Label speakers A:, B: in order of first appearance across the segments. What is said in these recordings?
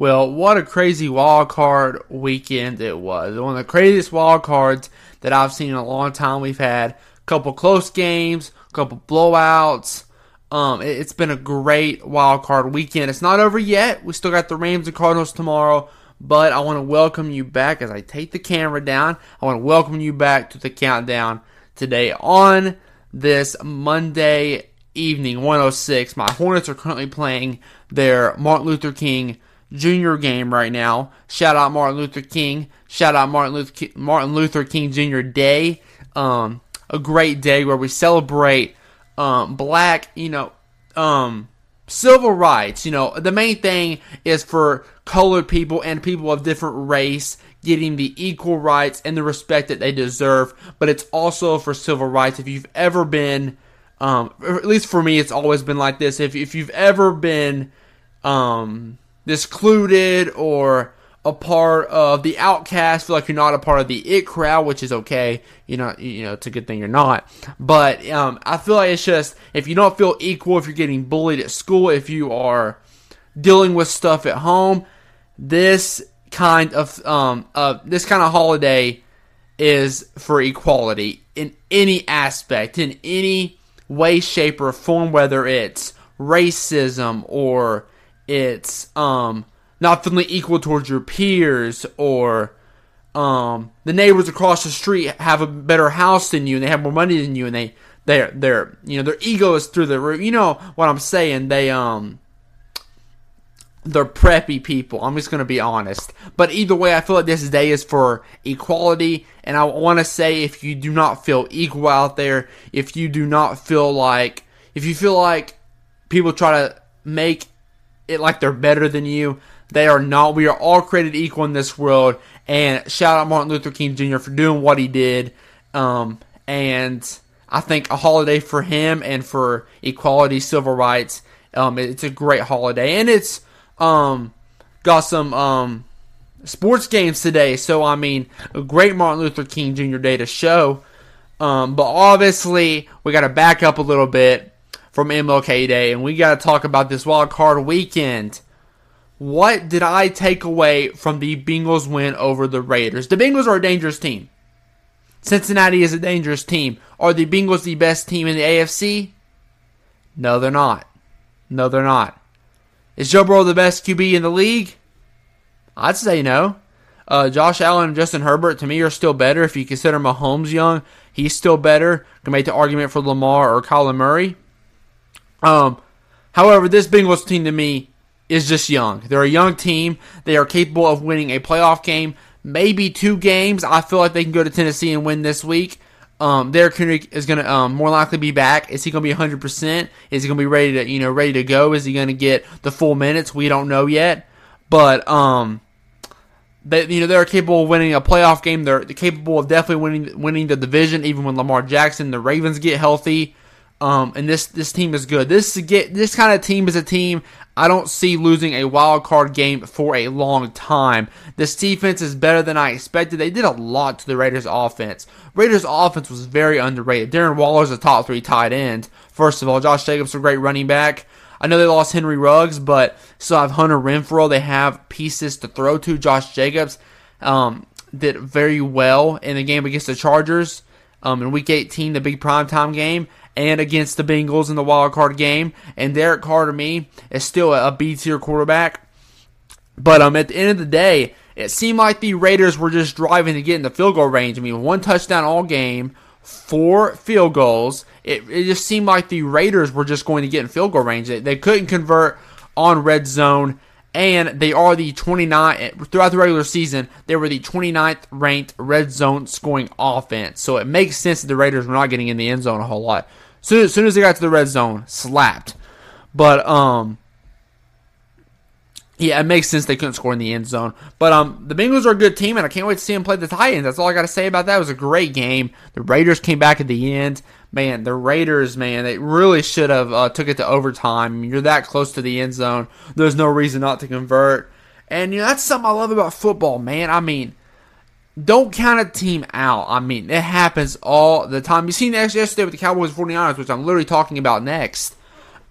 A: Well, what a crazy wild card weekend it was. One of the craziest wild cards that I've seen in a long time. We've had a couple close games, a couple blowouts. Um, it, has been a great wild card weekend. It's not over yet. We still got the Rams and Cardinals tomorrow, but I want to welcome you back as I take the camera down. I want to welcome you back to the countdown today on this Monday evening, 106. My Hornets are currently playing their Martin Luther King Jr. game right now. Shout out Martin Luther King. Shout out Martin Luther King, Martin Luther King Jr. Day. Um, a great day where we celebrate um, black, you know, um, civil rights. You know, the main thing is for colored people and people of different race getting the equal rights and the respect that they deserve. But it's also for civil rights. If you've ever been, um, at least for me, it's always been like this. If if you've ever been, um, discluded or a part of the outcast, feel like you're not a part of the it crowd, which is okay. You know, you know, it's a good thing you're not. But um, I feel like it's just if you don't feel equal, if you're getting bullied at school, if you are dealing with stuff at home, this kind of um, uh, this kind of holiday is for equality in any aspect, in any way, shape, or form, whether it's racism or it's um not feeling equal towards your peers or um, the neighbors across the street have a better house than you and they have more money than you and they they're they're you know their ego is through the roof. You know what I'm saying? They um they're preppy people. I'm just gonna be honest. But either way, I feel like this day is for equality, and I want to say if you do not feel equal out there, if you do not feel like if you feel like people try to make it like they're better than you, they are not. We are all created equal in this world. And shout out Martin Luther King Jr. for doing what he did. Um, and I think a holiday for him and for equality, civil rights. Um, it's a great holiday, and it's um, got some um, sports games today. So I mean, a great Martin Luther King Jr. Day to show. Um, but obviously, we got to back up a little bit from MLK Day, and we got to talk about this wild card weekend. What did I take away from the Bengals win over the Raiders? The Bengals are a dangerous team. Cincinnati is a dangerous team. Are the Bengals the best team in the AFC? No, they're not. No, they're not. Is Joe Burrow the best QB in the league? I'd say no. Uh, Josh Allen and Justin Herbert to me are still better. If you consider Mahomes young, he's still better. Can make the argument for Lamar or Kyler Murray. Um, however, this Bengals team to me is just young. They're a young team. They are capable of winning a playoff game, maybe two games. I feel like they can go to Tennessee and win this week. Um, Derrick Henry is going to um, more likely be back. Is he going to be 100? percent Is he going to be ready to you know ready to go? Is he going to get the full minutes? We don't know yet. But um, they you know they're capable of winning a playoff game. They're capable of definitely winning winning the division, even when Lamar Jackson, the Ravens get healthy. Um, and this this team is good. This get this kind of team is a team I don't see losing a wild card game for a long time. This defense is better than I expected. They did a lot to the Raiders offense. Raiders offense was very underrated. Darren Waller's a top three tight end. First of all, Josh Jacobs a great running back. I know they lost Henry Ruggs, but still have Hunter Renfrow. They have pieces to throw to. Josh Jacobs um, did very well in the game against the Chargers um, in Week 18, the big primetime game and against the Bengals in the wild card game. And Derek Carr to me is still a B tier quarterback. But um, at the end of the day, it seemed like the Raiders were just driving to get in the field goal range. I mean, one touchdown all game, four field goals. It, it just seemed like the Raiders were just going to get in field goal range. They, they couldn't convert on red zone and they are the 29th throughout the regular season they were the 29th ranked red zone scoring offense so it makes sense that the raiders were not getting in the end zone a whole lot soon, as soon as they got to the red zone slapped but um yeah, it makes sense they couldn't score in the end zone. But um, the Bengals are a good team, and I can't wait to see them play the Titans. That's all I got to say about that. It was a great game. The Raiders came back at the end man, the Raiders, man, they really should have uh, took it to overtime. You're that close to the end zone. There's no reason not to convert. And you know that's something I love about football, man. I mean, don't count a team out. I mean, it happens all the time. You seen that yesterday with the Cowboys 49ers, which I'm literally talking about next.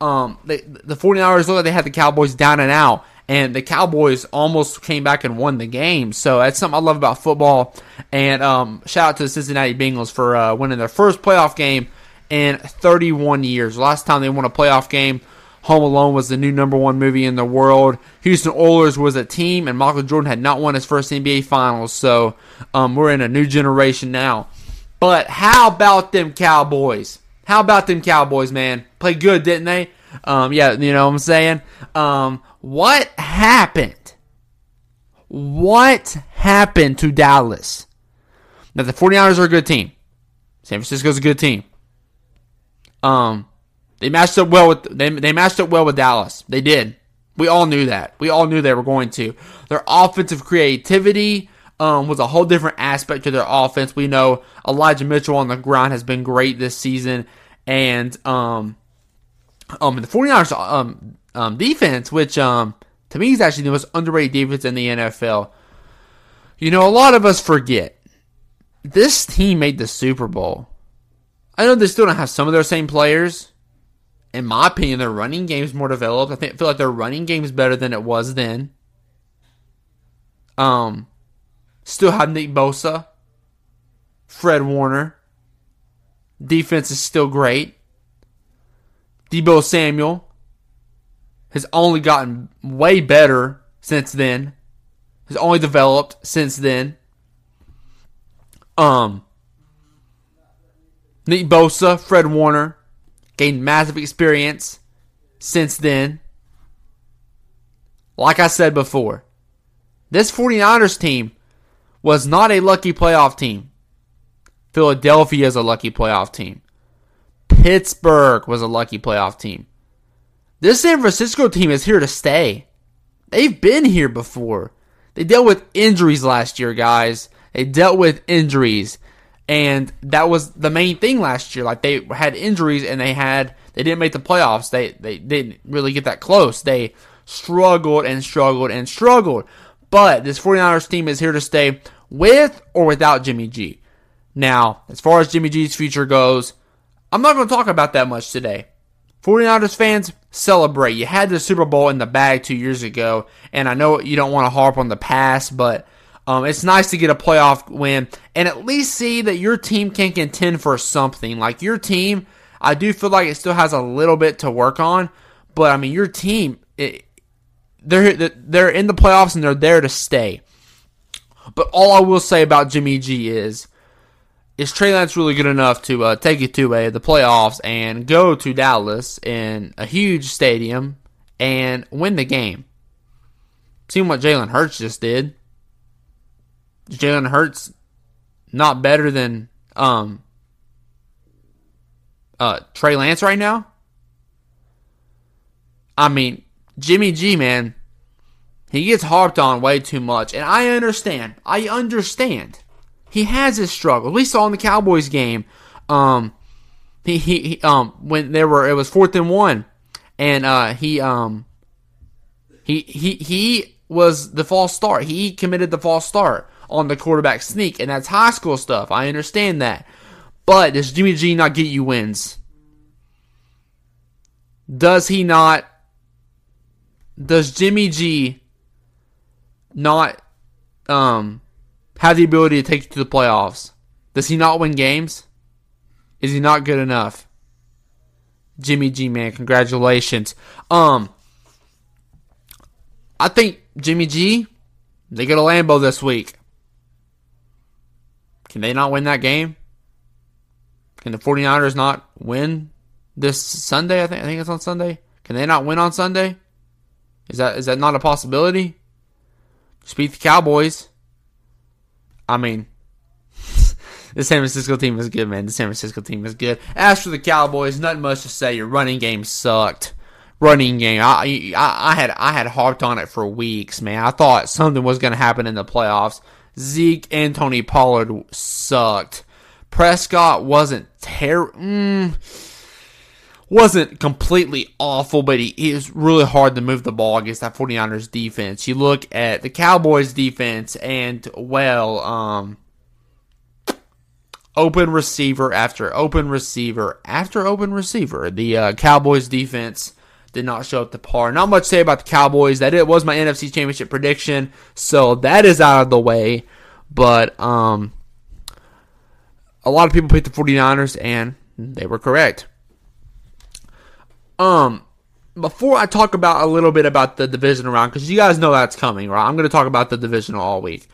A: Um, they, the 49ers looked like they had the Cowboys down and out, and the Cowboys almost came back and won the game. So that's something I love about football. And um, shout out to the Cincinnati Bengals for uh, winning their first playoff game in 31 years. Last time they won a playoff game, Home Alone was the new number one movie in the world. Houston Oilers was a team, and Michael Jordan had not won his first NBA Finals. So um, we're in a new generation now. But how about them Cowboys? How about them Cowboys, man? Played good, didn't they? Um, yeah, you know what I'm saying? Um, what happened? What happened to Dallas? Now, the 49ers are a good team. San Francisco's a good team. Um, they matched up well with they, they matched up well with Dallas. They did. We all knew that. We all knew they were going to. Their offensive creativity um, was a whole different aspect to their offense. We know Elijah Mitchell on the ground has been great this season, and um, um, the 49ers um, um, defense, which um, to me is actually the most underrated defense in the NFL. You know, a lot of us forget this team made the Super Bowl. I know they still don't have some of their same players. In my opinion, their running game is more developed. I think feel like their running game is better than it was then. Um, still have Nick Bosa, Fred Warner. Defense is still great. Deebo Samuel has only gotten way better since then. Has only developed since then. Um, Nick Bosa, Fred Warner gained massive experience since then. Like I said before, this 49ers team was not a lucky playoff team. Philadelphia is a lucky playoff team. Pittsburgh was a lucky playoff team. This San Francisco team is here to stay. They've been here before. They dealt with injuries last year, guys. They dealt with injuries. And that was the main thing last year. Like they had injuries and they had they didn't make the playoffs. They they didn't really get that close. They struggled and struggled and struggled. But this 49ers team is here to stay with or without Jimmy G. Now, as far as Jimmy G's future goes, I'm not going to talk about that much today. 49ers fans, celebrate. You had the Super Bowl in the bag two years ago, and I know you don't want to harp on the past, but um, it's nice to get a playoff win and at least see that your team can contend for something. Like your team, I do feel like it still has a little bit to work on, but I mean, your team, it, they're they're in the playoffs and they're there to stay. But all I will say about Jimmy G is is Trey Lance really good enough to uh, take you to a, the playoffs and go to Dallas in a huge stadium and win the game? Seeing what Jalen Hurts just did. Jalen Hurts not better than um uh Trey Lance right now? I mean, Jimmy G, man, he gets harped on way too much, and I understand. I understand he has his struggle. We saw in the Cowboys game, um, he, he, um when there were it was fourth and one, and uh he um he he he was the false start. He committed the false start on the quarterback sneak, and that's high school stuff. I understand that, but does Jimmy G not get you wins? Does he not? Does Jimmy G not um have the ability to take you to the playoffs. Does he not win games? Is he not good enough? Jimmy G man, congratulations. Um I think Jimmy G they get a Lambo this week. Can they not win that game? Can the 49ers not win this Sunday? I think I think it's on Sunday. Can they not win on Sunday? Is that is that not a possibility? Just beat the Cowboys. I mean, the San Francisco team is good, man. The San Francisco team is good. As for the Cowboys, nothing much to say. Your running game sucked. Running game, I, I, I had I had harped on it for weeks, man. I thought something was going to happen in the playoffs. Zeke and Tony Pollard sucked. Prescott wasn't terrible. Mm, wasn't completely awful, but he, was really hard to move the ball against that 49ers defense. You look at the Cowboys defense and well, um open receiver after open receiver after open receiver. The uh, Cowboys defense did not show up to par. Not much to say about the Cowboys. That it was my NFC Championship prediction, so that is out of the way. But um, a lot of people picked the 49ers, and they were correct. Um, before I talk about a little bit about the divisional round, because you guys know that's coming, right? I'm going to talk about the divisional all week.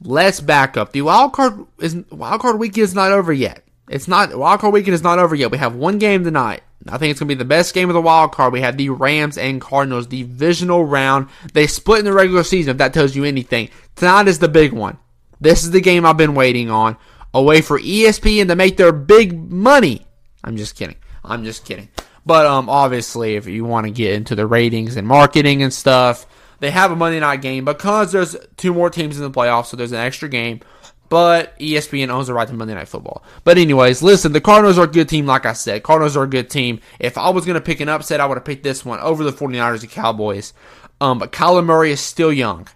A: Let's back up. The wild card is wild card weekend is not over yet. It's not wild card weekend is not over yet. We have one game tonight. I think it's gonna be the best game of the wild card. We have the Rams and Cardinals divisional round. They split in the regular season. If that tells you anything, tonight is the big one. This is the game I've been waiting on. A way for ESPN to make their big money. I'm just kidding. I'm just kidding. But um, obviously, if you want to get into the ratings and marketing and stuff, they have a Monday night game because there's two more teams in the playoffs, so there's an extra game. But ESPN owns the right to Monday Night Football. But anyways, listen, the Cardinals are a good team, like I said. Cardinals are a good team. If I was going to pick an upset, I would have picked this one over the 49ers and Cowboys. Um, but Kyler Murray is still young.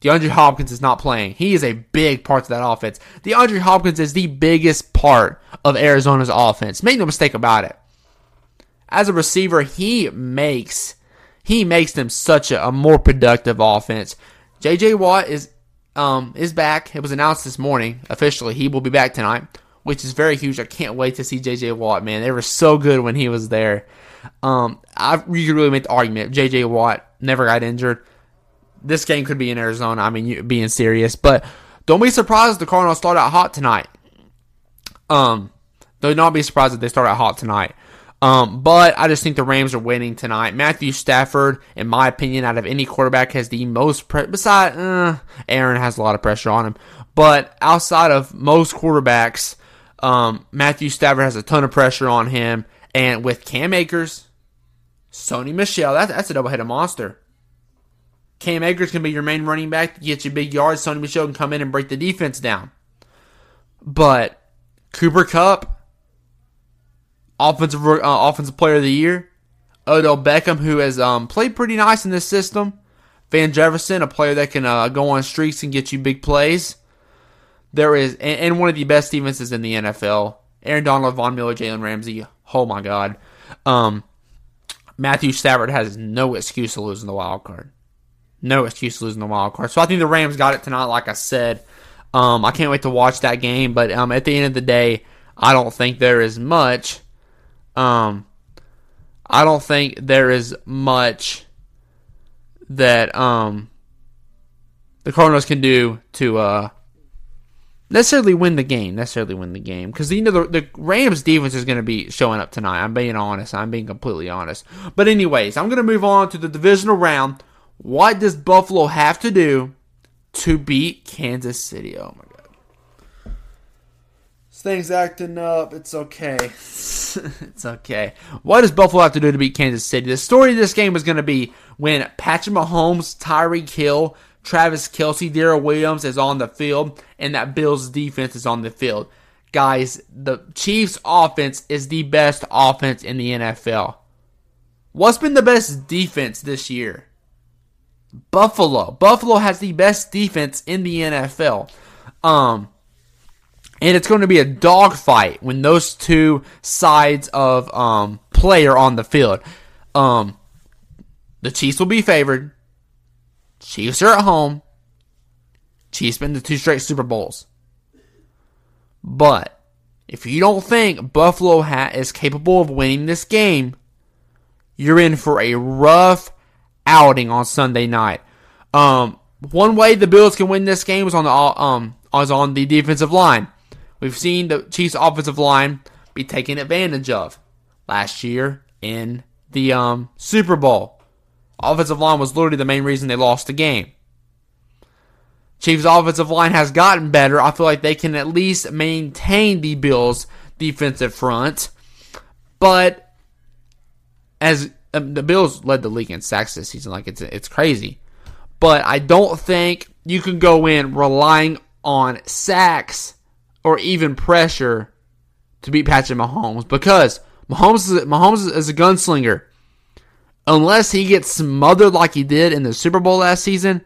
A: DeAndre Hopkins is not playing. He is a big part of that offense. DeAndre Hopkins is the biggest part of Arizona's offense. Make no mistake about it. As a receiver, he makes he makes them such a, a more productive offense. JJ Watt is um, is back. It was announced this morning officially. He will be back tonight, which is very huge. I can't wait to see JJ Watt. Man, they were so good when he was there. Um, I you could really make the argument JJ Watt never got injured. This game could be in Arizona. I mean, you, being serious, but don't be surprised if the Cardinals start out hot tonight. Um, do not be surprised if they start out hot tonight. Um, but I just think the Rams are winning tonight. Matthew Stafford, in my opinion, out of any quarterback, has the most pre- beside uh, Aaron has a lot of pressure on him. But outside of most quarterbacks, um, Matthew Stafford has a ton of pressure on him. And with Cam Akers, Sony Michel, that, that's a double-headed monster. Cam Akers can be your main running back to get you big yards. Sony Michel can come in and break the defense down. But Cooper Kupp, offensive uh, offensive player of the year. Odell Beckham, who has um, played pretty nice in this system. Van Jefferson, a player that can uh, go on streaks and get you big plays. There is, and, and, one of the best defenses in the NFL. Aaron Donald, Von Miller, Jalen Ramsey. Oh my God. Um, Matthew Stafford has no excuse to lose in the wild card. No excuse to lose in the wild card. So I think the Rams got it tonight, like I said. Um, I can't wait to watch that game. But um, at the end of the day, I don't think there is much um, I don't think there is much that um the Cardinals can do to uh necessarily win the game. Necessarily win the game because you know the, the Rams defense is going to be showing up tonight. I'm being honest. I'm being completely honest. But anyways, I'm going to move on to the divisional round. What does Buffalo have to do to beat Kansas City? Oh my thing's acting up. It's okay. it's okay. What does Buffalo have to do to beat Kansas City? The story of this game is going to be when Patrick Mahomes, Tyreek Hill, Travis Kelce, Darrel Williams is on the field, and that Bills defense is on the field. Guys, the Chiefs offense is the best offense in the NFL. What's been the best defense this year? Buffalo. Buffalo has the best defense in the NFL. Um, and it's going to be a dogfight when those two sides of um, play are on the field. Um, the Chiefs will be favored. Chiefs are at home. Chiefs been to two straight Super Bowls. But if you don't think Buffalo Hat is capable of winning this game, you're in for a rough outing on Sunday night. Um, one way the Bills can win this game is on the um is on the defensive line. We've seen the Chiefs' offensive line be taken advantage of last year in the um, Super Bowl. Offensive line was literally the main reason they lost the game. Chiefs' offensive line has gotten better. I feel like they can at least maintain the Bills' defensive front. But as um, the Bills led the league in sacks this season, like it's it's crazy. But I don't think you can go in relying on sacks or even pressure to beat Patrick Mahomes because Mahomes is, Mahomes is a gunslinger. Unless he gets smothered like he did in the Super Bowl last season,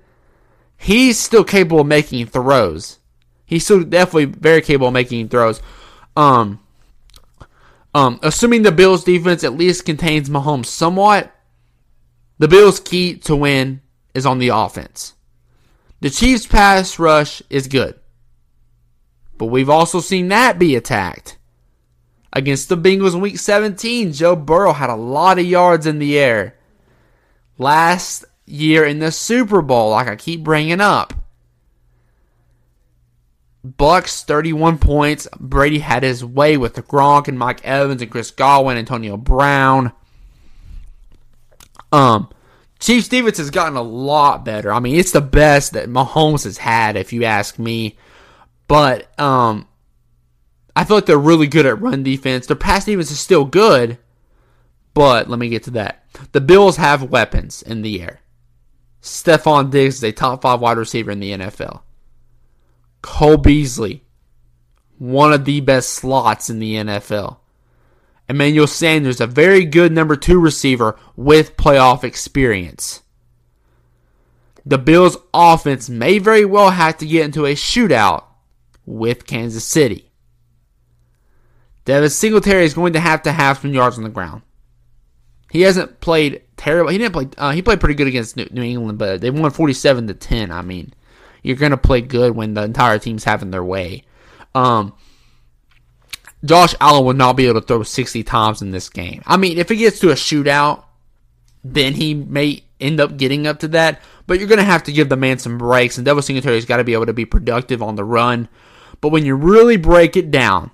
A: he's still capable of making throws. He's still definitely very capable of making throws. Um, Um, assuming the Bills defense at least contains Mahomes somewhat, the Bills' key to win is on the offense. The Chiefs' pass rush is good, but we've also seen that be attacked. Against the Bengals in Week 17, Joe Burrow had a lot of yards in the air. Last year in the Super Bowl, like I keep bringing up, Bucks 31 points. Brady had his way with the Gronk and Mike Evans and Chris Godwin, and Antonio Brown. Um, Chief Stevens has gotten a lot better. I mean, it's the best that Mahomes has had, if you ask me. But um, I feel like they're really good at run defense. Their pass defense is still good, but let me get to that. The Bills have weapons in the air. Stefon Diggs is a top five wide receiver in the NFL. Cole Beasley, one of the best slots in the NFL. Emmanuel Sanders, a very good number two receiver with playoff experience. The Bills' offense may very well have to get into a shootout with Kansas City. Devin Singletary is going to have to have some yards on the ground. He hasn't played terrible. He didn't play. Uh, he played pretty good against New England, but they won forty-seven to ten. I mean, you're going to play good when the entire team's having their way. Um, Josh Allen will not be able to throw 60 times in this game. I mean, if it gets to a shootout, then he may end up getting up to that. But you're going to have to give the man some breaks, and Devin Singletary's got to be able to be productive on the run. But when you really break it down,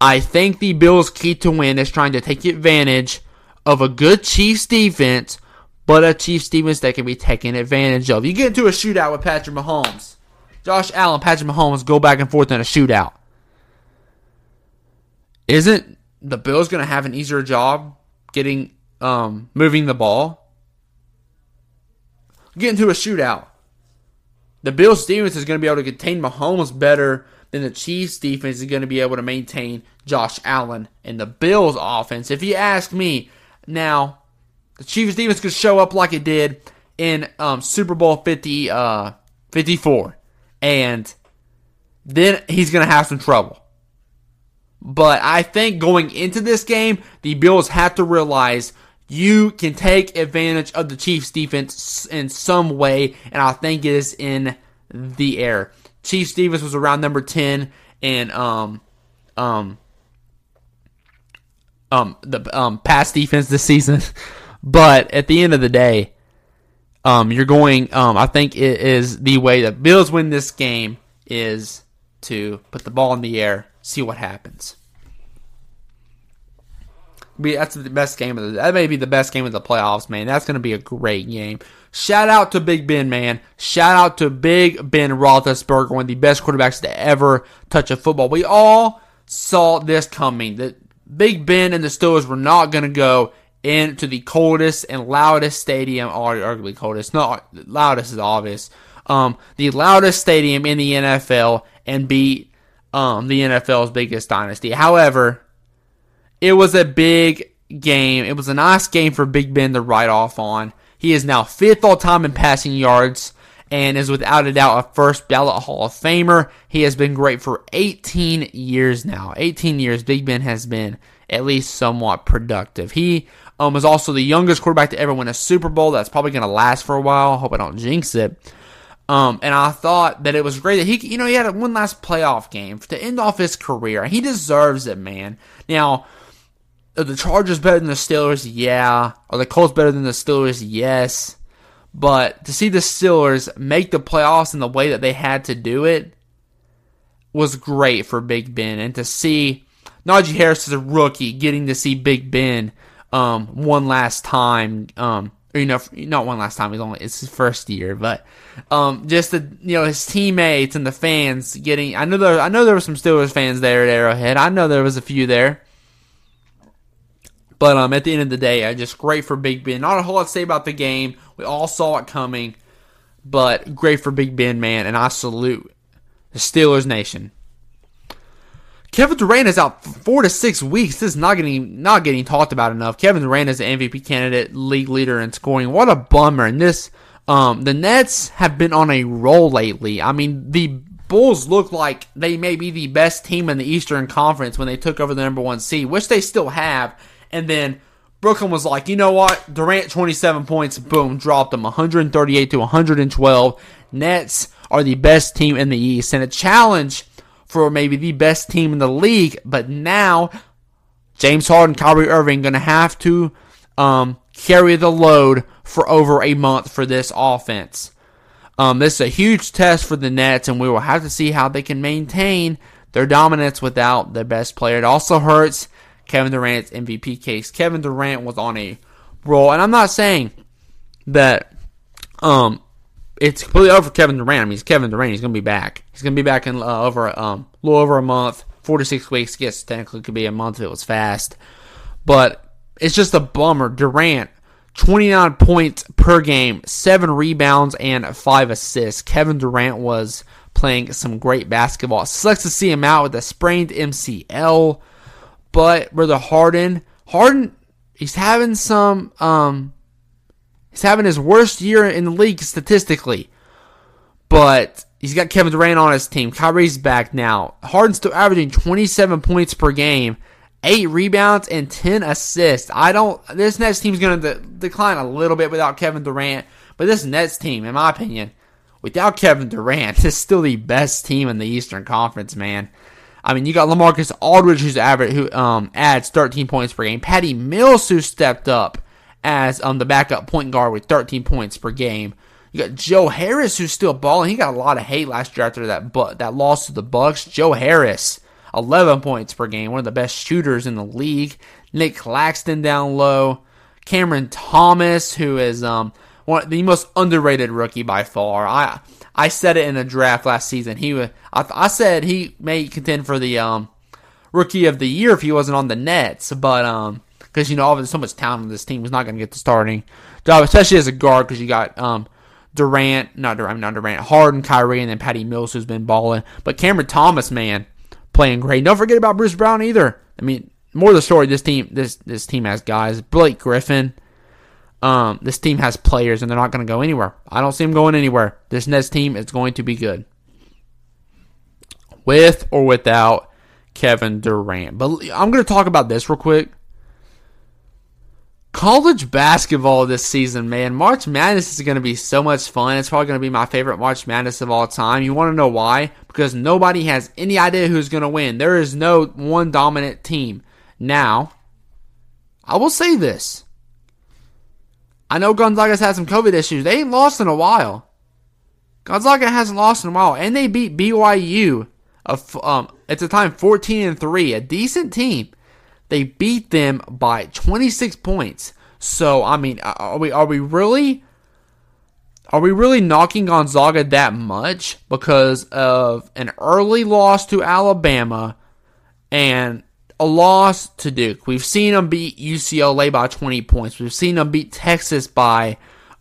A: I think the Bills' key to win is trying to take advantage of a good Chiefs defense but a Chiefs defense that can be taken advantage of. You get into a shootout with Patrick Mahomes. Josh Allen, Patrick Mahomes go back and forth in a shootout. Isn't the Bills going to have an easier job getting um, moving the ball? Get into a shootout. The Bills defense is going to be able to contain Mahomes better than the Chiefs defense is going to be able to maintain Josh Allen and the Bills offense. If you ask me, now the Chiefs defense could show up like it did in um, Super Bowl 50, uh, 54. And then he's going to have some trouble. But I think going into this game, the Bills have to realize you can take advantage of the Chiefs defense in some way, and I think it is in the air. Chiefs defense was around number 10 and um um um the um pass defense this season. But at the end of the day, um, you're going. Um, I think it is the way that Bills win this game is to put the ball in the air, see what happens. Be, that's the best game of the. That may be the best game of the playoffs, man. That's going to be a great game. Shout out to Big Ben, man. Shout out to Big Ben Roethlisberger, one of the best quarterbacks to ever touch a football. We all saw this coming. That Big Ben and the Steelers were not going to go into the coldest and loudest stadium, or arguably coldest, not loudest is obvious, um, the loudest stadium in the NFL and beat um, the NFL's biggest dynasty. However, it was a big game. It was a nice game for Big Ben to write off on. He is now fifth all time in passing yards and is without a doubt a first ballot Hall of Famer. He has been great for 18 years now. 18 years, Big Ben has been at least somewhat productive. He um, was also the youngest quarterback to ever win a Super Bowl. That's probably going to last for a while. Hope I don't jinx it. Um, and I thought that it was great that he, you know, he had one last playoff game to end off his career. He deserves it, man. Now, are the Chargers better than the Steelers? Yeah. Are the Colts better than the Steelers? Yes. But to see the Steelers make the playoffs in the way that they had to do it was great for Big Ben. And to see Najee Harris as a rookie getting to see Big Ben um, one last time. Um, or, you know, not one last time. He's only it's his first year, but um, just the you know his teammates and the fans getting. I know there. I know there were some Steelers fans there at Arrowhead. I know there was a few there. But um, at the end of the day, I just great for Big Ben. Not a whole lot to say about the game. We all saw it coming, but great for Big Ben, man. And I salute the Steelers Nation. Kevin Durant is out four to six weeks. This is not getting not getting talked about enough. Kevin Durant is the MVP candidate, league leader in scoring. What a bummer! And this, um, the Nets have been on a roll lately. I mean, the Bulls look like they may be the best team in the Eastern Conference when they took over the number one seed, which they still have. And then Brooklyn was like, you know what? Durant 27 points, boom, dropped them 138 to 112. Nets are the best team in the East and a challenge for maybe the best team in the league. But now James Harden, Kyrie Irving going to have to um, carry the load for over a month for this offense. Um, this is a huge test for the Nets, and we will have to see how they can maintain their dominance without their best player. It also hurts Kevin Durant's MVP case. Kevin Durant was on a roll, and I'm not saying that um it's completely over for Kevin Durant. I mean, he's Kevin Durant. He's going to be back. He's going to be back in uh, over um a little over a month, four to six weeks. Yes, technically could be a month if it was fast, but it's just a bummer. Durant 29 points per game, 7 rebounds, and 5 assists. Kevin Durant was playing some great basketball. Sucks to see him out with a sprained MCL, but the Harden, Harden, he's having some, um, he's having his worst year in the league statistically, but he's got Kevin Durant on his team. Kyrie's back now. Harden's still averaging 27 points per game eight rebounds and 10 assists. I don't, this Nets team's going to de- decline a little bit without Kevin Durant, but this Nets team, in my opinion, without Kevin Durant, is still the best team in the Eastern Conference, man. I mean, you got LaMarcus Aldridge, who's average, who um, adds 13 points per game. Patty Mills, who stepped up as um, the backup point guard with 13 points per game. You got Joe Harris, who's still balling. He got a lot of hate last year after that, but that loss to the Bucks. Joe Harris 11 points per game, one of the best shooters in the league. Nick Claxton down low. Cameron Thomas, who is um one the most underrated rookie by far. I I said it in a draft last season. He was I, I said he may contend for the um rookie of the year if he wasn't on the Nets, but um because you know there's so much talent on this team, he's not going to get the starting job, especially as a guard because you got um Durant, not Durant, not Durant, Harden, Kyrie, and then Patty Mills who's been balling. But Cameron Thomas, man, playing great. Don't forget about Bruce Brown either. I mean, more the story. This team, this this team has guys. Blake Griffin. Um, this team has players, and they're not going to go anywhere. I don't see them going anywhere. This Nets team is going to be good, with or without Kevin Durant. But I'm going to talk about this real quick. College basketball this season, man. March Madness is going to be so much fun. It's probably going to be my favorite March Madness of all time. You want to know why? Because nobody has any idea who's going to win. There is no one dominant team. Now, I will say this. I know Gonzaga's had some COVID issues. They ain't lost in a while. Gonzaga hasn't lost in a while, and they beat BYU. Of um, at the time, fourteen and three, a decent team. They beat them by 26 points. So I mean, are we are we really are we really knocking Gonzaga that much because of an early loss to Alabama and a loss to Duke? We've seen them beat UCLA by 20 points. We've seen them beat Texas by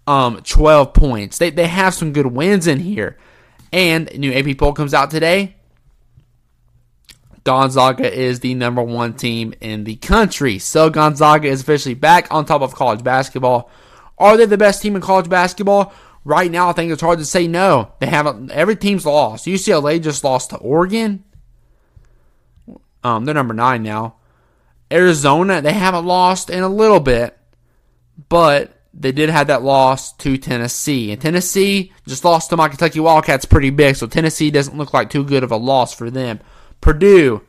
A: um, 12 points. They they have some good wins in here. And new AP poll comes out today. Gonzaga is the number one team in the country. So Gonzaga is officially back on top of college basketball. Are they the best team in college basketball? Right now, I think it's hard to say no. They haven't. Every team's lost. UCLA just lost to Oregon. Um, they're number nine now. Arizona, they haven't lost in a little bit, but they did have that loss to Tennessee. And Tennessee just lost to my Kentucky Wildcats pretty big, so Tennessee doesn't look like too good of a loss for them. Purdue,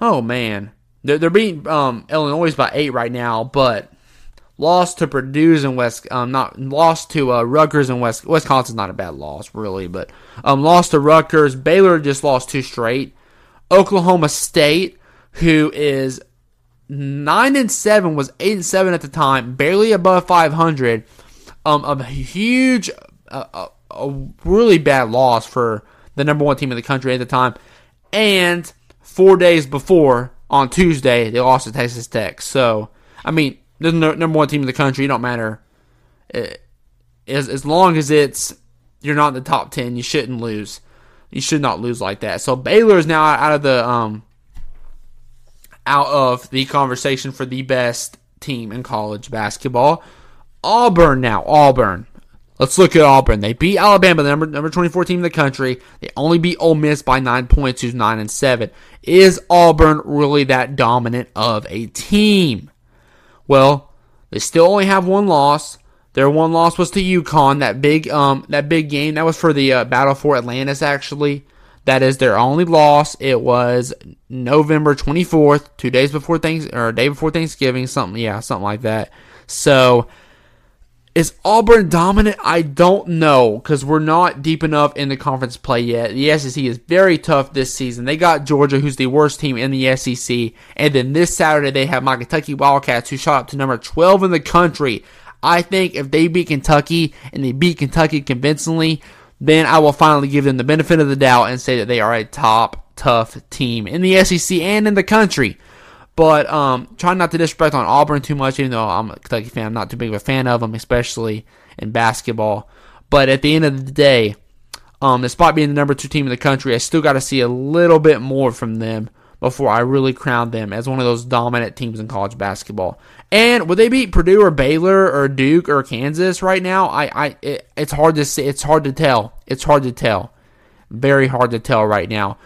A: oh man, they're, they're beating um, Illinois by eight right now, but lost to Purdue's and West, um, not lost to uh, Rutgers and West. Wisconsin's not a bad loss really, but um, lost to Rutgers. Baylor just lost two straight. Oklahoma State, who is nine and seven, was eight and seven at the time, barely above five hundred. Um, a huge, uh, a, really bad loss for the number one team in the country at the time. And four days before, on Tuesday, they lost to Texas Tech. So, I mean, the number one team in the country. It don't matter. It, as, as long as it's you're not in the top ten, you shouldn't lose. You should not lose like that. So Baylor is now out of the um out of the conversation for the best team in college basketball. Auburn now, Auburn. Let's look at Auburn. They beat Alabama, the number number 24 team in the country. They only beat Ole Miss by nine points, who's nine and seven. Is Auburn really that dominant of a team? Well, they still only have one loss. Their one loss was to UConn. That big um that big game that was for the uh, battle for Atlantis. Actually, that is their only loss. It was November 24th, two days before things or day before Thanksgiving, something yeah, something like that. So is Auburn dominant? I don't know because we're not deep enough in the conference play yet. The SEC is very tough this season. They got Georgia, who's the worst team in the SEC, and then this Saturday they have my Kentucky Wildcats, who shot up to number 12 in the country. I think if they beat Kentucky and they beat Kentucky convincingly, then I will finally give them the benefit of the doubt and say that they are a top, tough team in the SEC and in the country. But um, trying not to disrespect on Auburn too much, even though I'm a Kentucky fan, I'm not too big of a fan of them, especially in basketball. But at the end of the day, um, despite being the number two team in the country, I still got to see a little bit more from them before I really crown them as one of those dominant teams in college basketball. And would they beat Purdue or Baylor or Duke or Kansas right now? I, I, it, it's hard to say. It's hard to tell. It's hard to tell. Very hard to tell right now.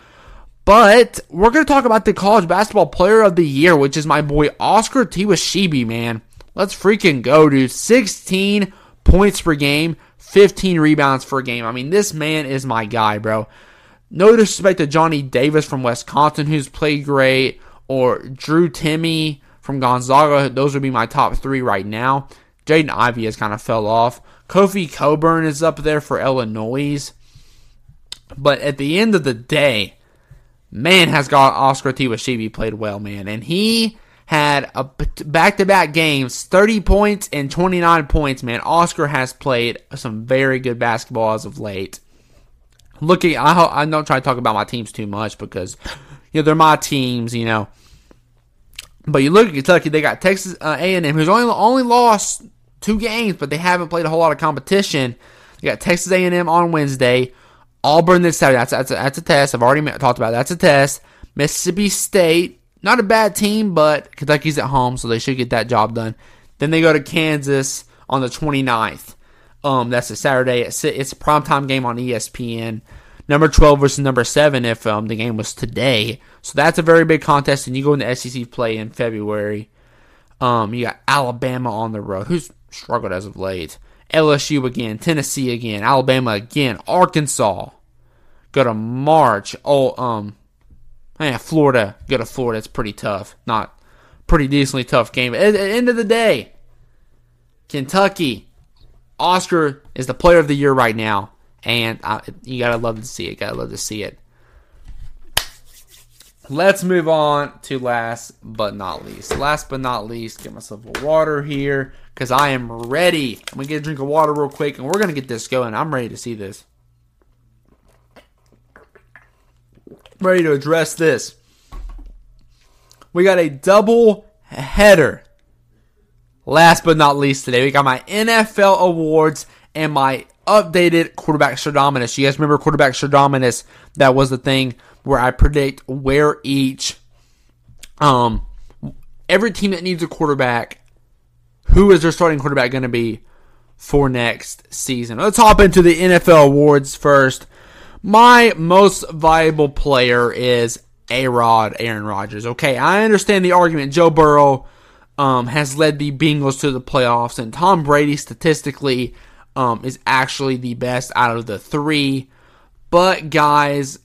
A: But we're going to talk about the college basketball player of the year, which is my boy Oscar Tshiebwe, man. Let's freaking go, dude. 16 points per game, 15 rebounds per game. I mean, this man is my guy, bro. No disrespect to Johnny Davis from Wisconsin, who's played great, or Drew Timme from Gonzaga. Those would be my top three right now. Jaden Ivey has kind of fell off. Kofi Cockburn is up there for Illinois. But at the end of the day, man, has got Oscar Tshiebwe played well, man. And he had a back-to-back games, 30 points and 29 points, man. Oscar has played some very good basketball as of late. Looking, I, I don't try to talk about my teams too much because, you know, they're my teams, you know. But you look at Kentucky, they got Texas uh, A&M, who's only only lost two games, but they haven't played a whole lot of competition. You got Texas A&M on Wednesday, Auburn this Saturday. That's that's a, that's a test. I've already talked about. That's a test. Mississippi State, not a bad team, but Kentucky's at home, so they should get that job done. Then they go to Kansas on the 29th. Um, that's a Saturday. It's, it's a primetime game on ESPN. Number 12 versus number 7 if um, the game was today. So that's a very big contest, and you go into SEC play in February. Um, you got Alabama on the road, who's struggled as of late. LSU again, Tennessee again, Alabama again, Arkansas. Go to March. Oh, um, yeah, Florida. Go to Florida. It's pretty tough. Not pretty decently tough game. At, the end of the day, Kentucky. Oscar is the player of the year right now, and I, you gotta love to see it. Gotta love to see it. Let's move on to last but not least. Last but not least, get myself a water here because I am ready. I'm gonna get a drink of water real quick, and we're gonna get this going. I'm ready to see this. ready to address this. We got a double header. Last but not least, today we got my NFL awards and my updated quarterback Stradamus. You guys remember quarterback Stradamus? That was the thing where I predict where each um every team that needs a quarterback who is their starting quarterback going to be for next season? Let's hop into the NFL awards first. My most valuable player is A Rod, Aaron Rodgers. Okay, I understand the argument. Joe Burrow um, has led the Bengals to the playoffs, and Tom Brady statistically um, is actually the best out of the three. But, guys,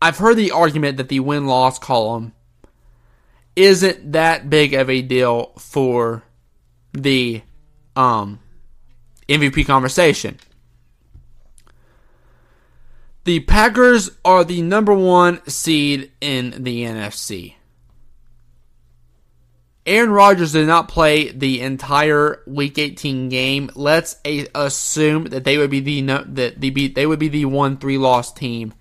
A: I've heard the argument that the win loss column isn't that big of a deal for the um, MVP conversation. The Packers are the number one seed in the NFC. Aaron Rodgers did not play the entire Week 18 game. Let's assume that they would be the that the they would be the one three loss team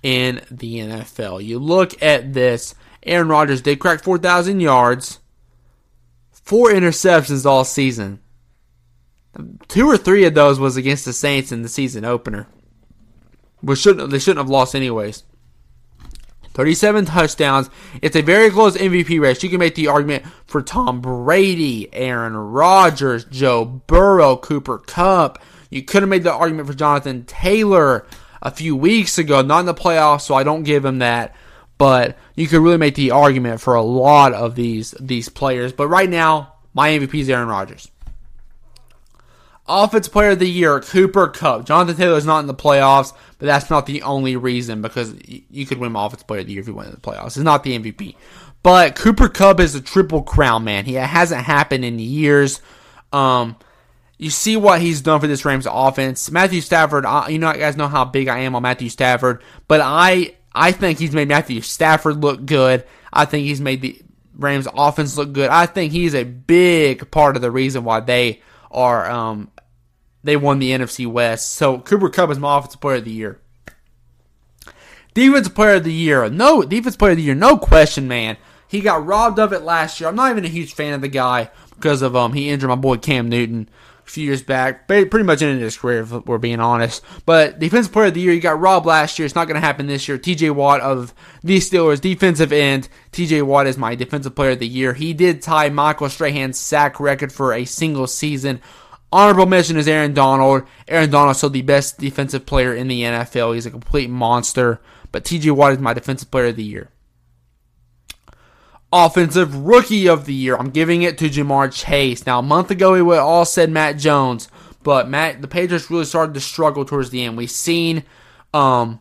A: in the NFL. You look at this. Aaron Rodgers did crack 4,000 yards, four interceptions all season. Two or three of those was against the Saints in the season opener. Which shouldn't they shouldn't have lost anyways. 37 touchdowns. It's a very close MVP race. You can make the argument for Tom Brady, Aaron Rodgers, Joe Burrow, Cooper Kupp. You could have made the argument for Jonathan Taylor a few weeks ago, not in the playoffs, so I don't give him that. But you could really make the argument for a lot of these these players. But right now, my MVP is Aaron Rodgers. Offensive Player of the Year, Cooper Kupp. Jonathan Taylor is not in the playoffs, but that's not the only reason because you could win Offensive Player of the Year if you win in the playoffs. It's not the MVP. But Cooper Kupp is a triple crown, man. He hasn't happened in years. Um, you see what he's done for this Rams offense. Matthew Stafford, you know, you guys know how big I am on Matthew Stafford, but I I think he's made Matthew Stafford look good. I think he's made the Rams offense look good. I think he's a big part of the reason why they are um, they won the NFC West. So Cooper Kupp is my offensive player of the year. Defensive player of the year. No defensive player of the year, no question, man. He got robbed of it last year. I'm not even a huge fan of the guy because of um he injured my boy Cam Newton few years back. Pretty much ended his career, if we're being honest. But defensive player of the year, he got robbed last year. It's not going to happen this year. TJ Watt of the Steelers, defensive end. TJ Watt is my defensive player of the year. He did tie Michael Strahan's sack record for a single season. Honorable mention is Aaron Donald. Aaron Donald so the best defensive player in the NFL. He's a complete monster. But TJ Watt is my defensive player of the year. Offensive Rookie of the Year. I'm giving it to Ja'Marr Chase. Now, a month ago, we all said Mac Jones, but Matt, the Patriots really started to struggle towards the end. We've seen um,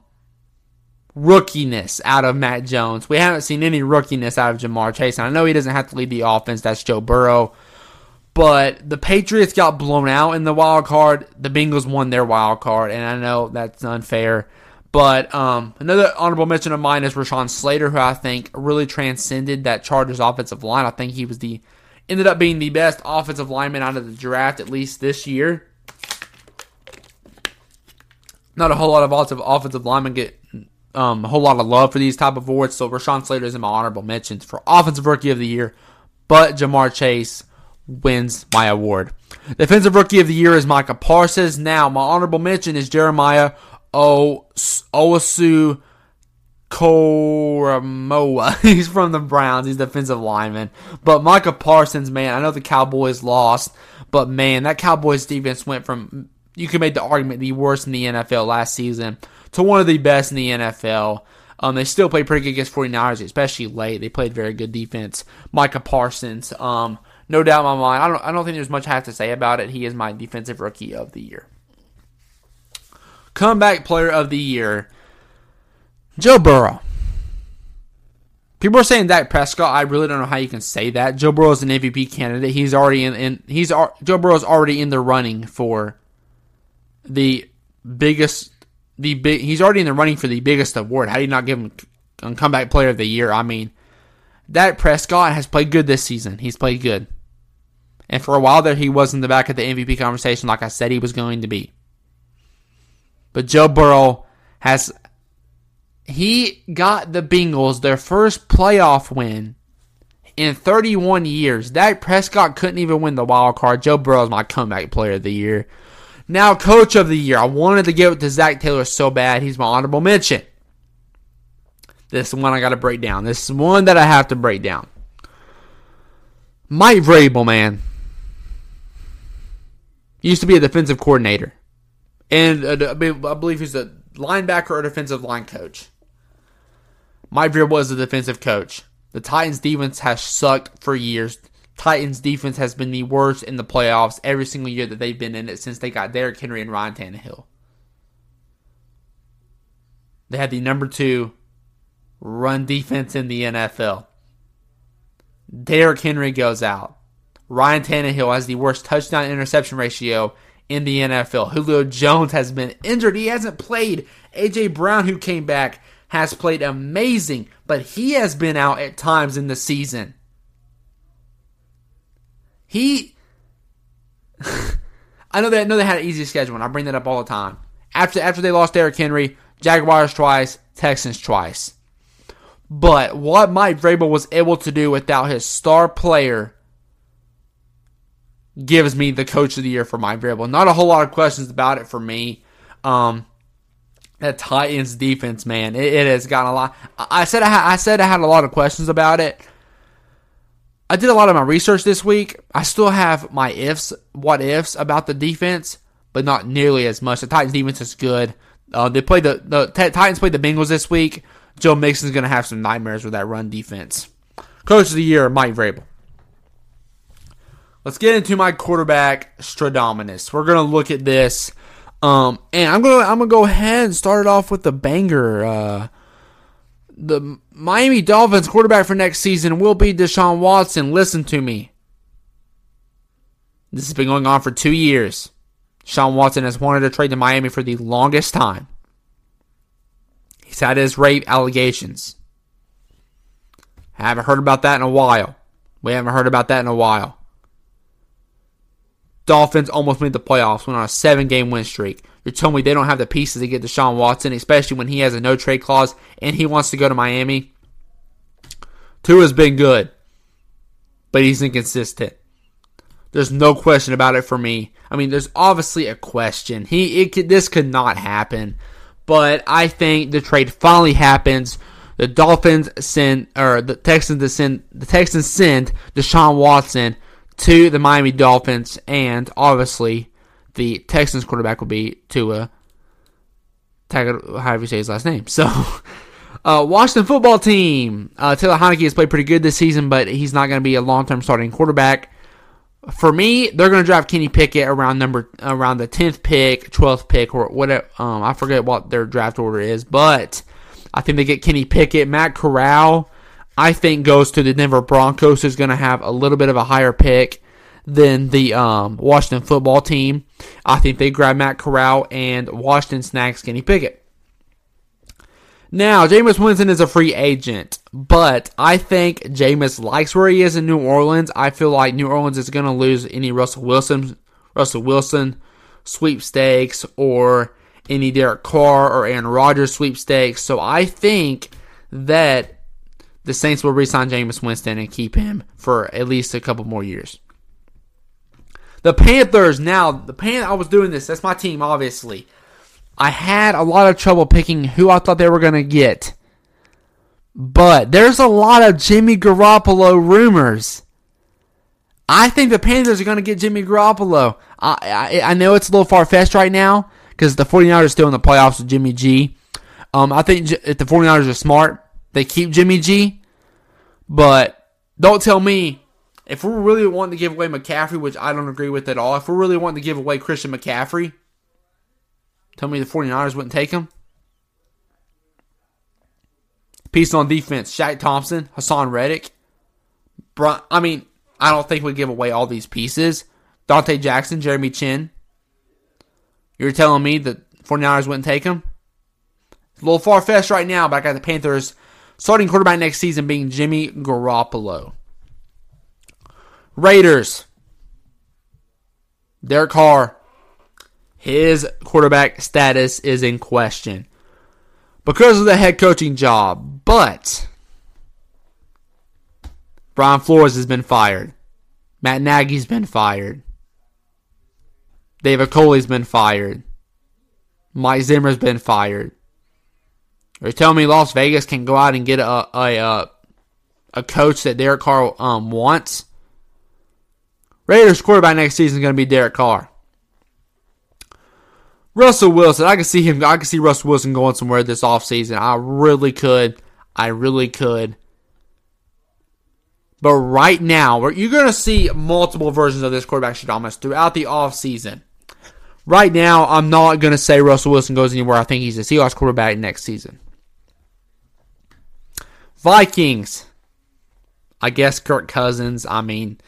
A: rookiness out of Mac Jones. We haven't seen any rookiness out of Ja'Marr Chase. And I know he doesn't have to lead the offense. That's Joe Burrow. But the Patriots got blown out in the wild card. The Bengals won their wild card, and I know that's unfair. But um, another honorable mention of mine is Rashawn Slater, who I think really transcended that Chargers offensive line. I think he was the ended up being the best offensive lineman out of the draft, at least this year. Not a whole lot of offensive linemen get um, a whole lot of love for these type of awards. So Rashawn Slater is in my honorable mentions for offensive rookie of the year, but Ja'Marr Chase wins my award. Defensive rookie of the year is Micah Parsons. Now my honorable mention is Jeremiah O Owusu Koramoah. He's from the Browns. He's defensive lineman. But Micah Parsons, man, I know the Cowboys lost, but man, that Cowboys defense went from you could make the argument the worst in the NFL last season to one of the best in the NFL. Um, they still played pretty good against 49ers, especially late. They played very good defense. Micah Parsons, um, no doubt in my mind. I don't, I don't think there's much I have to say about it. He is my defensive rookie of the year. Comeback player of the year, Joe Burrow. People are saying Dak Prescott. I really don't know how you can say that. Joe Burrow is an MVP candidate. He's already in, in he's Joe Burrow's already in the running for the biggest the big he's already in the running for the biggest award. How do you not give him a comeback player of the year? I mean, Dak Prescott has played good this season. He's played good. And for a while there he was in the back of the MVP conversation like I said he was going to be. But Joe Burrow has he got the Bengals their first playoff win in 31 years. Dak Prescott couldn't even win the wild card. Joe Burrow is my comeback player of the year. Now, coach of the year. I wanted to give it to Zac Taylor so bad. He's my honorable mention. This one I got to break down. This is one that I have to break down. Mike Vrabel, man, used to be a defensive coordinator and uh, I believe he's a linebacker or defensive line coach. Mike Vrabel was a defensive coach. The Titans defense has sucked for years. Titans defense has been the worst in the playoffs every single year that they've been in it since they got Derrick Henry and Ryan Tannehill. They had the number two run defense in the NFL. Derrick Henry goes out. Ryan Tannehill has the worst touchdown interception ratio in the NFL. Julio Jones has been injured. He hasn't played. AJ Brown, who came back, has played amazing, but he has been out at times in the season. He I know they know they had an easy schedule, and I bring that up all the time. After after they lost Derrick Henry, Jaguars twice, Texans twice. But what Mike Vrabel was able to do without his star player gives me the coach of the year for Mike Vrabel. Not a whole lot of questions about it for me. Um, that Titans defense, man, it, it has gotten a lot. I said I, ha- I said I had a lot of questions about it. I did a lot of my research this week. I still have my ifs, what ifs about the defense, but not nearly as much. The Titans defense is good. Uh, they played the the T- Titans played the Bengals this week. Joe Mixon's going to have some nightmares with that run defense. Coach of the year, Mike Vrabel. Let's get into my quarterback Stradamus. We're to look at this um, and I'm gonna I'm gonna go ahead and start it off with the banger. Uh, the Miami Dolphins quarterback for next season will be Deshaun Watson. Listen to me. This has been going on for two years. Deshaun Watson has wanted to trade to Miami for the longest time. He's had his rape allegations. I Haven't heard about that in a while. We haven't heard about that in a while. Dolphins almost made the playoffs, went on a seven game win streak. You're telling me they don't have the pieces to get Deshaun Watson, especially when he has a no trade clause and he wants to go to Miami? Tua's been good, but he's inconsistent. There's no question about it for me. I mean, there's obviously a question. He it could, this could not happen, but I think the trade finally happens. The Dolphins send or the Texans send the Texans send Deshaun Watson to the Miami Dolphins, and obviously the Texans quarterback will be Tua. However you say his last name. So, uh, Washington football team. Uh, Taylor Heinicke has played pretty good this season, but he's not going to be a long-term starting quarterback. For me, they're going to draft Kenny Pickett around number around the tenth pick, twelfth pick, or whatever. Um, I forget what their draft order is, but I think they get Kenny Pickett, Matt Corral. I think goes to the Denver Broncos, who's going to have a little bit of a higher pick than the um, Washington football team. I think they grab Matt Corral and Washington snags Kenny Pickett. Now, Jameis Winston is a free agent, but I think Jameis likes where he is in New Orleans. I feel like New Orleans is going to lose any Russell Wilson, Russell Wilson sweepstakes or any Derek Carr or Aaron Rodgers sweepstakes. So I think that the Saints will re-sign Jameis Winston and keep him for at least a couple more years. The Panthers now, the Pan I was doing this, that's my team obviously. I had a lot of trouble picking who I thought they were going to get. But there's a lot of Jimmy Garoppolo rumors. I think the Panthers are going to get Jimmy Garoppolo. I, I, I know it's a little far fetched right now because the 49ers are still in the playoffs with Jimmy G. Um, I think if the 49ers are smart, they keep Jimmy G. But don't tell me if we're really wanting to give away McCaffrey, which I don't agree with at all, if we're really wanting to give away Christian McCaffrey, tell me the 49ers wouldn't take him. Piece on defense, Shaq Thompson, Haason Reddick. I mean, I don't think we give away all these pieces. Donte Jackson, Jeremy Chinn. You're telling me that 49ers wouldn't take him? It's a little far fetched right now, but I got the Panthers Starting quarterback next season being Jimmy Garoppolo. Raiders. Derek Carr. His quarterback status is in question because of the head coaching job. But Brian Flores has been fired. Matt Nagy's been fired. David Culley's been fired. Mike Zimmer's been fired. They're telling me Las Vegas can go out and get a a a, coach that Derek Carr um, wants. Raiders quarterback next season is going to be Derek Carr. Russell Wilson, I can see him. I can see Russell Wilson going somewhere this offseason. I really could. I really could. But right now, you're going to see multiple versions of this quarterback Stradamus throughout the offseason. Right now, I'm not going to say Russell Wilson goes anywhere. I think he's a Seahawks quarterback next season. Vikings. I guess Kirk Cousins. I mean,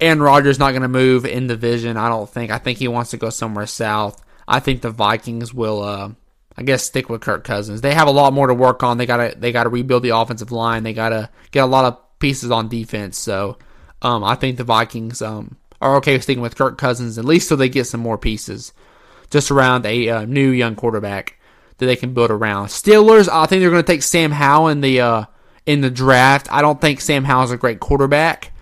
A: Aaron Rodgers not going to move in the division. I don't think. I think he wants to go somewhere south. I think the Vikings will. Uh, I guess stick with Kirk Cousins. They have a lot more to work on. They gotta they gotta rebuild the offensive line. They gotta get a lot of pieces on defense. So um, I think the Vikings um, are okay sticking with Kirk Cousins at least so they get some more pieces just around a uh, new young quarterback that they can build around. Steelers, I think they're going to take Sam Howell in the uh, in the draft. I don't think Sam Howell's a great quarterback,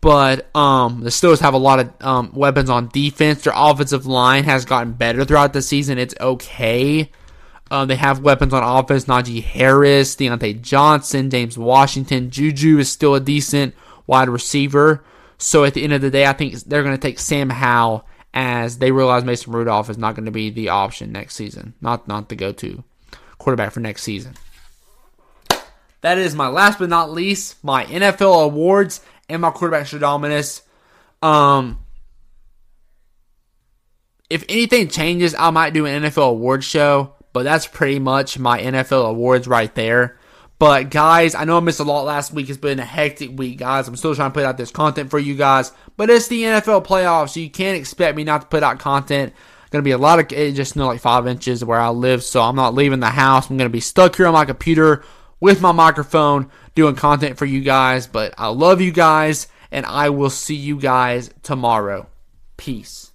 A: but um, the Steelers have a lot of um, weapons on defense. Their offensive line has gotten better throughout the season. It's okay. Uh, they have weapons on offense: Najee Harris, Diontae Johnson, James Washington. Juju is still a decent wide receiver. So at the end of the day, I think they're going to take Sam Howell as they realize Mason Rudolph is not going to be the option next season, not not the go-to quarterback for next season. That is my last but not least, my NFL awards and my quarterback Stradamus. Um, if anything changes, I might do an NFL awards show, but that's pretty much my NFL awards right there. But guys, I know I missed a lot last week. It's been a hectic week, guys. I'm still trying to put out this content for you guys, but it's the NFL playoffs, so you can't expect me not to put out content. Gonna be a lot of it just you know like five inches where I live, so I'm not leaving the house. I'm gonna be stuck here on my computer with my microphone doing content for you guys. But I love you guys, and I will see you guys tomorrow. Peace.